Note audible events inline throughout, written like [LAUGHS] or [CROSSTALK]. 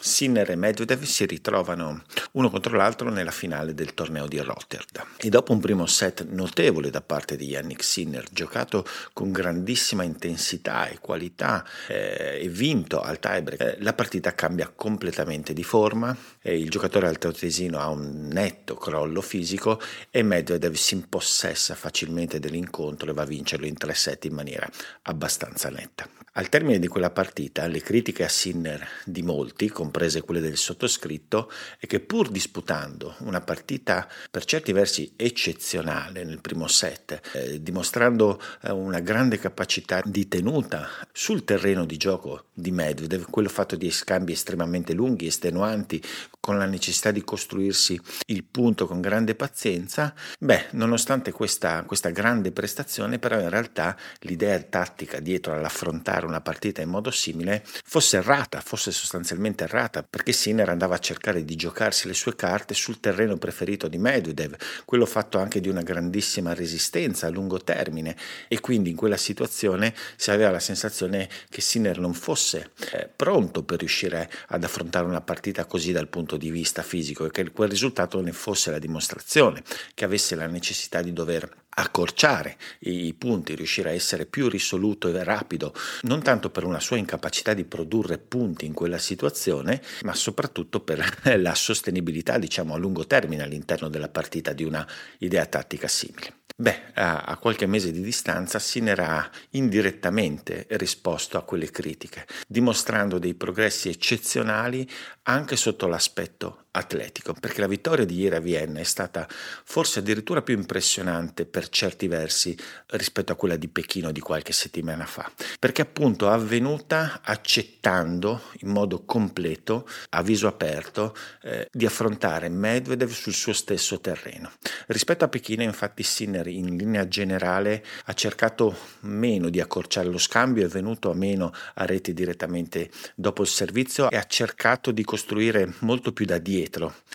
Sinner e Medvedev si ritrovano uno contro l'altro nella finale del torneo di Rotterdam e dopo un primo set notevole da parte di Yannick Sinner, giocato con grandissima intensità e qualità eh, e vinto al tiebreak, eh, la partita cambia completamente di forma, eh, il giocatore altoatesino ha un netto crollo fisico e Medvedev si impossessa facilmente dell'incontro e va a vincerlo in tre set in maniera abbastanza netta. Al termine di quella partita, le critiche a Sinner di molti, comprese quelle del sottoscritto, è che pur disputando una partita per certi versi eccezionale nel primo set, eh, dimostrando eh, una grande capacità di tenuta sul terreno di gioco di Medvedev, quello fatto di scambi estremamente lunghi, estenuanti, con la necessità di costruirsi il punto con grande pazienza, beh, nonostante questa, questa grande prestazione, però in realtà l'idea tattica dietro all'affrontare una partita in modo simile fosse errata, fosse sostanzialmente errata, perché Sinner andava a cercare di giocarsi le sue carte sul terreno preferito di Medvedev, quello fatto anche di una grandissima resistenza a lungo termine. E quindi in quella situazione si aveva la sensazione che Sinner non fosse eh, pronto per riuscire ad affrontare una partita così dal punto di vista fisico e che quel risultato ne fosse la dimostrazione, che avesse la necessità di dover accorciare i punti, riuscire a essere più risoluto e rapido, non tanto per una sua incapacità di produrre punti in quella situazione, ma soprattutto per [LAUGHS] la sostenibilità, diciamo, a lungo termine all'interno della partita di una idea tattica simile. Beh, a, qualche mese di distanza Sinner ha indirettamente risposto a quelle critiche, dimostrando dei progressi eccezionali anche sotto l'aspetto atletico, perché la vittoria di ieri a Vienna è stata forse addirittura più impressionante per certi versi rispetto a quella di Pechino di qualche settimana fa, perché appunto è avvenuta accettando in modo completo, a viso aperto, eh, di affrontare Medvedev sul suo stesso terreno. Rispetto a Pechino infatti Sinner in linea generale ha cercato meno di accorciare lo scambio, è venuto a meno a reti direttamente dopo il servizio e ha cercato di costruire molto più da dietro,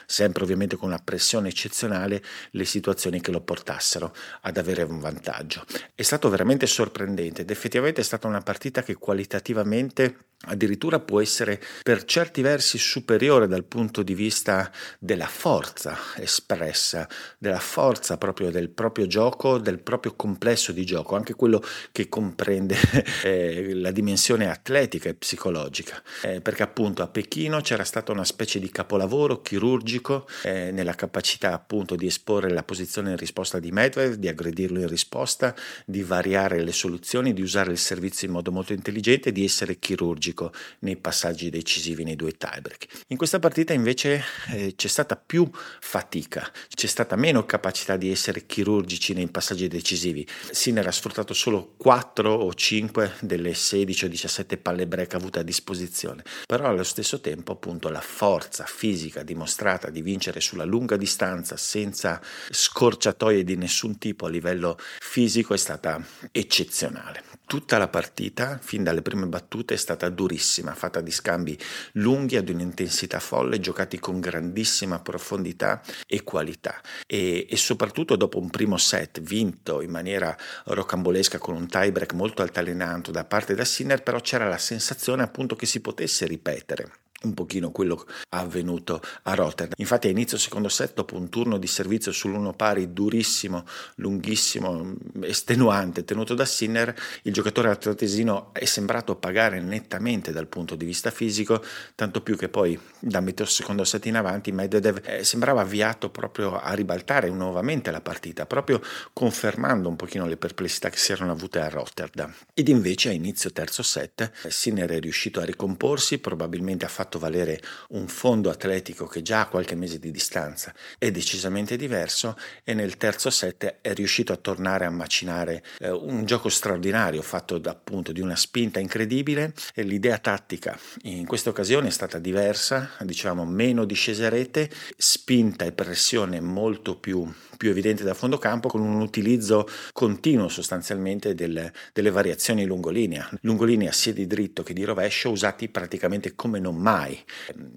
sempre ovviamente con una pressione eccezionale, le situazioni che lo portassero ad avere un vantaggio. È stato veramente sorprendente ed effettivamente è stata una partita che qualitativamente addirittura può essere per certi versi superiore dal punto di vista della forza espressa, della forza proprio del proprio gioco, del proprio complesso di gioco, anche quello che comprende [LAUGHS] eh, la dimensione atletica e psicologica, eh, perché appunto a Pechino c'era stata una specie di capolavoro chirurgico eh, nella capacità appunto di esporre la posizione in risposta di Medvedev, di aggredirlo in risposta, di variare le soluzioni, di usare il servizio in modo molto intelligente, di essere chirurgico strategico nei passaggi decisivi nei due tiebreak. In questa partita invece eh, c'è stata più fatica, c'è stata meno capacità di essere chirurgici nei passaggi decisivi. Sinner ha sfruttato solo 4 o 5 delle 16 o 17 palle break avute a disposizione, però allo stesso tempo appunto la forza fisica dimostrata di vincere sulla lunga distanza senza scorciatoie di nessun tipo a livello fisico è stata eccezionale. Tutta la partita, fin dalle prime battute, è stata durissima, fatta di scambi lunghi ad un'intensità folle, giocati con grandissima profondità e qualità. E, e soprattutto dopo un primo set vinto in maniera rocambolesca con un tiebreak molto altalenante da parte da Sinner, però c'era la sensazione appunto che si potesse ripetere un pochino quello avvenuto a Rotterdam. Infatti a inizio secondo set, dopo un turno di servizio sull'uno pari durissimo, lunghissimo, estenuante, tenuto da Sinner, il giocatore atletesino è sembrato pagare nettamente dal punto di vista fisico, tanto più che poi da metà secondo set in avanti Medvedev eh, sembrava avviato proprio a ribaltare nuovamente la partita, proprio confermando un pochino le perplessità che si erano avute a Rotterdam. Ed invece a inizio terzo set Sinner è riuscito a ricomporsi, probabilmente ha fatto fatto valere un fondo atletico che già a qualche mese di distanza è decisamente diverso e nel terzo set è riuscito a tornare a macinare eh, un gioco straordinario fatto appunto di una spinta incredibile e l'idea tattica in questa occasione è stata diversa, diciamo meno discese rete, spinta e pressione molto più, più evidente da fondo campo con un utilizzo continuo sostanzialmente del, delle variazioni lungolinea, lungolinea sia di dritto che di rovescio usati praticamente come non mai mai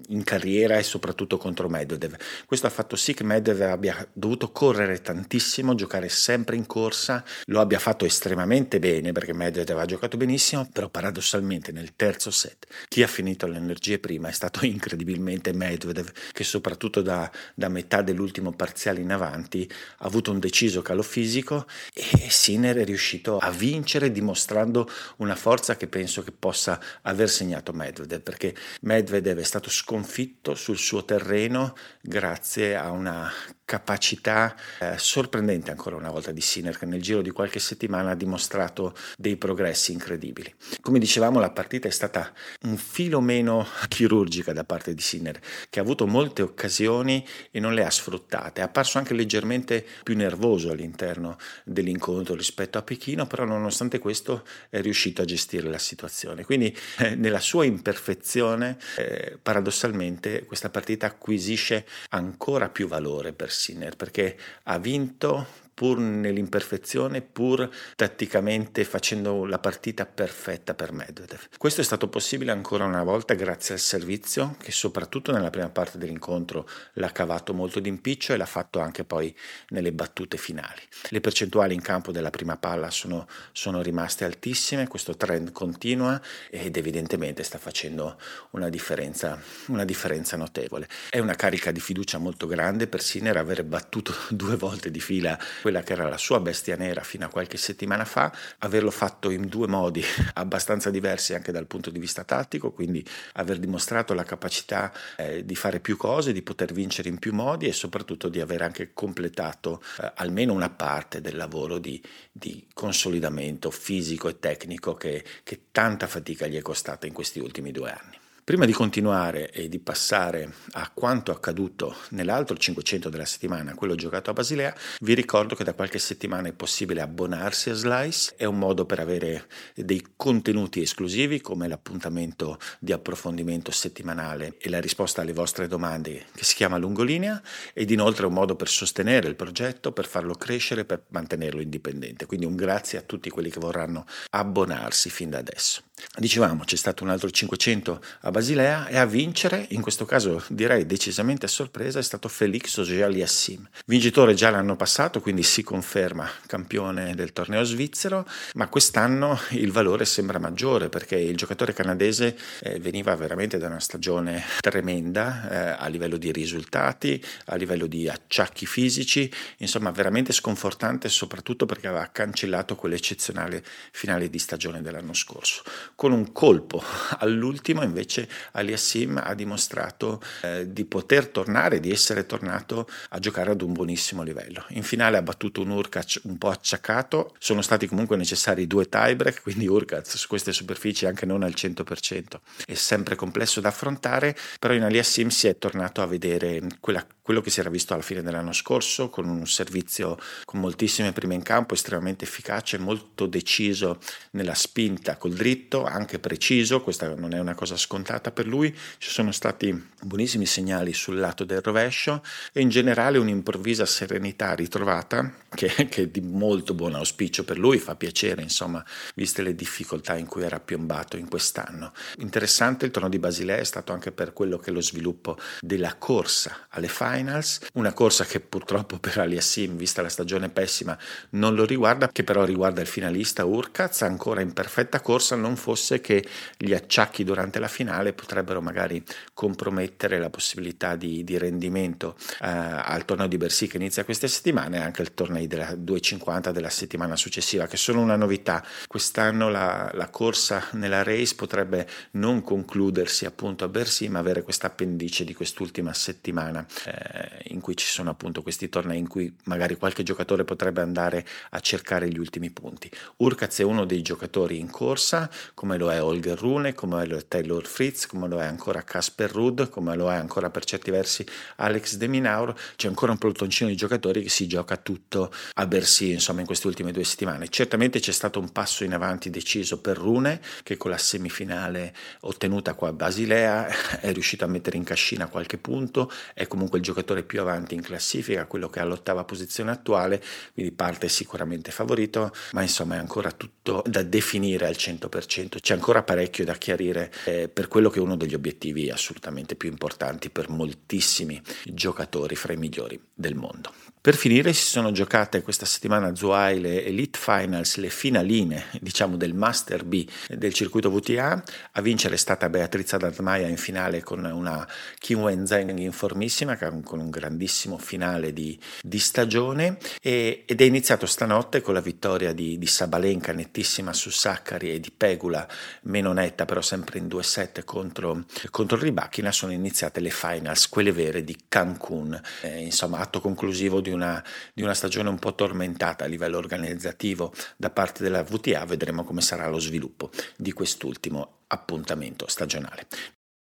in carriera e soprattutto contro Medvedev. Questo ha fatto sì che Medvedev abbia dovuto correre tantissimo, giocare sempre in corsa, lo abbia fatto estremamente bene perché Medvedev ha giocato benissimo, però paradossalmente nel terzo set chi ha finito le energie prima è stato [LAUGHS] incredibilmente Medvedev che soprattutto da, da metà dell'ultimo parziale in avanti ha avuto un deciso calo fisico e Sinner è riuscito a vincere dimostrando una forza che penso che possa aver segnato Medvedev perché Medvedev è stato sconfitto sul suo terreno grazie a una capacità eh, sorprendente ancora una volta di Sinner che nel giro di qualche settimana ha dimostrato dei progressi incredibili. Come dicevamo la partita è stata un filo meno chirurgica da parte di Sinner che ha avuto molte occasioni e non le ha sfruttate, è apparso anche leggermente più nervoso all'interno dell'incontro rispetto a Pechino, però nonostante questo è riuscito a gestire la situazione. Quindi eh, nella sua imperfezione eh, paradossalmente questa partita acquisisce ancora più valore per Sinner perché ha vinto pur nell'imperfezione, pur tatticamente facendo la partita perfetta per Medvedev. Questo è stato possibile ancora una volta grazie al servizio che soprattutto nella prima parte dell'incontro l'ha cavato molto d'impiccio e l'ha fatto anche poi nelle battute finali. Le percentuali in campo della prima palla sono, sono rimaste altissime, questo trend continua ed evidentemente sta facendo una differenza, una differenza notevole. È una carica di fiducia molto grande per Sinner avere battuto [LAUGHS] due volte di fila quella che era la sua bestia nera fino a qualche settimana fa, averlo fatto in due modi [LAUGHS] abbastanza diversi anche dal punto di vista tattico, quindi aver dimostrato la capacità eh, di fare più cose, di poter vincere in più modi e soprattutto di aver anche completato eh, almeno una parte del lavoro di, di consolidamento fisico e tecnico che, che tanta fatica gli è costata in questi ultimi due anni. Prima di continuare e di passare a quanto accaduto nell'altro 500 della settimana, quello giocato a Basilea, vi ricordo che da qualche settimana è possibile abbonarsi a Slice, è un modo per avere dei contenuti esclusivi come l'appuntamento di approfondimento settimanale e la risposta alle vostre domande che si chiama Lungolinea ed inoltre è un modo per sostenere il progetto, per farlo crescere, per mantenerlo indipendente. Quindi un grazie a tutti quelli che vorranno abbonarsi fin da adesso. Dicevamo, c'è stato un altro 500 a Basilea e a vincere, in questo caso direi decisamente a sorpresa, è stato Felix Auger-Aliassime. Vincitore già l'anno passato, quindi si conferma campione del torneo svizzero, ma quest'anno il valore sembra maggiore perché il giocatore canadese eh, veniva veramente da una stagione tremenda eh, a livello di risultati, a livello di acciacchi fisici, insomma veramente sconfortante soprattutto perché aveva cancellato quell'eccezionale finale di stagione dell'anno scorso. Con un colpo. [LAUGHS] All'ultimo invece Aliassim ha dimostrato eh, di poter tornare, di essere tornato a giocare ad un buonissimo livello. In finale ha battuto un Urkac un po' acciacato, sono stati comunque necessari due tiebreak, quindi Urkac su queste superfici anche non al 100% è sempre complesso da affrontare, però in Aliassim si è tornato a vedere quella, quello che si era visto alla fine dell'anno scorso, con un servizio con moltissime prime in campo, estremamente efficace, molto deciso nella spinta col dritto, anche preciso, questa non è una cosa scontata per lui, ci sono stati buonissimi segnali sul lato del rovescio e in generale un'improvvisa serenità ritrovata che, che è di molto buon auspicio per lui, fa piacere insomma, viste le difficoltà in cui era piombato in quest'anno. Interessante il tono di Basilea è stato anche per quello che è lo sviluppo della corsa alle finals, una corsa che purtroppo per Aliassim, vista la stagione pessima, non lo riguarda, che però riguarda il finalista Urkaz, ancora in perfetta corsa, non fosse che gli acciacchi durante la finale potrebbero magari compromettere la possibilità di, di rendimento eh, al torneo di Bercy che inizia queste settimane e anche il torneo della 250 della settimana successiva, che sono una novità. Quest'anno la, la corsa nella race potrebbe non concludersi appunto a Bercy, ma avere questa appendice di quest'ultima settimana eh, in cui ci sono appunto questi tornei in cui magari qualche giocatore potrebbe andare a cercare gli ultimi punti. Urkaz è uno dei giocatori in corsa, come lo è Holger Rune, come lo è Taylor Fritz, come lo è ancora Casper Rudd, come lo è ancora per certi versi Alex De Minaur, c'è ancora un pelotoncino di giocatori che si gioca tutto a Bercy, insomma, in queste ultime due settimane. Certamente c'è stato un passo in avanti deciso per Rune, che con la semifinale ottenuta qua a Basilea è riuscito a mettere in cascina qualche punto, è comunque il giocatore più avanti in classifica, quello che ha l'ottava posizione attuale, quindi parte sicuramente favorito, ma insomma è ancora tutto da definire al 100%. 100%. C'è ancora parecchio da chiarire eh, per quello che è uno degli obiettivi assolutamente più importanti per moltissimi giocatori fra i migliori del mondo. Per finire si sono giocate questa settimana Zuai le Elite Finals, le finaline diciamo del Master B del circuito VTA. A vincere è stata Beatrice D'Admaia in finale con una Kim Wenzheng in formissima, con un grandissimo finale di, di stagione e, ed è iniziato stanotte con la vittoria di, di Sabalenka nettissima su Saccari e di Pegula meno netta però sempre in 2-7 contro, contro Ribachina. Sono iniziate le finals, quelle vere di Cancun, eh, insomma atto conclusivo di una, di una stagione un po' tormentata a livello organizzativo da parte della VTA, vedremo come sarà lo sviluppo di quest'ultimo appuntamento stagionale.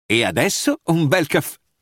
E adesso un bel caffè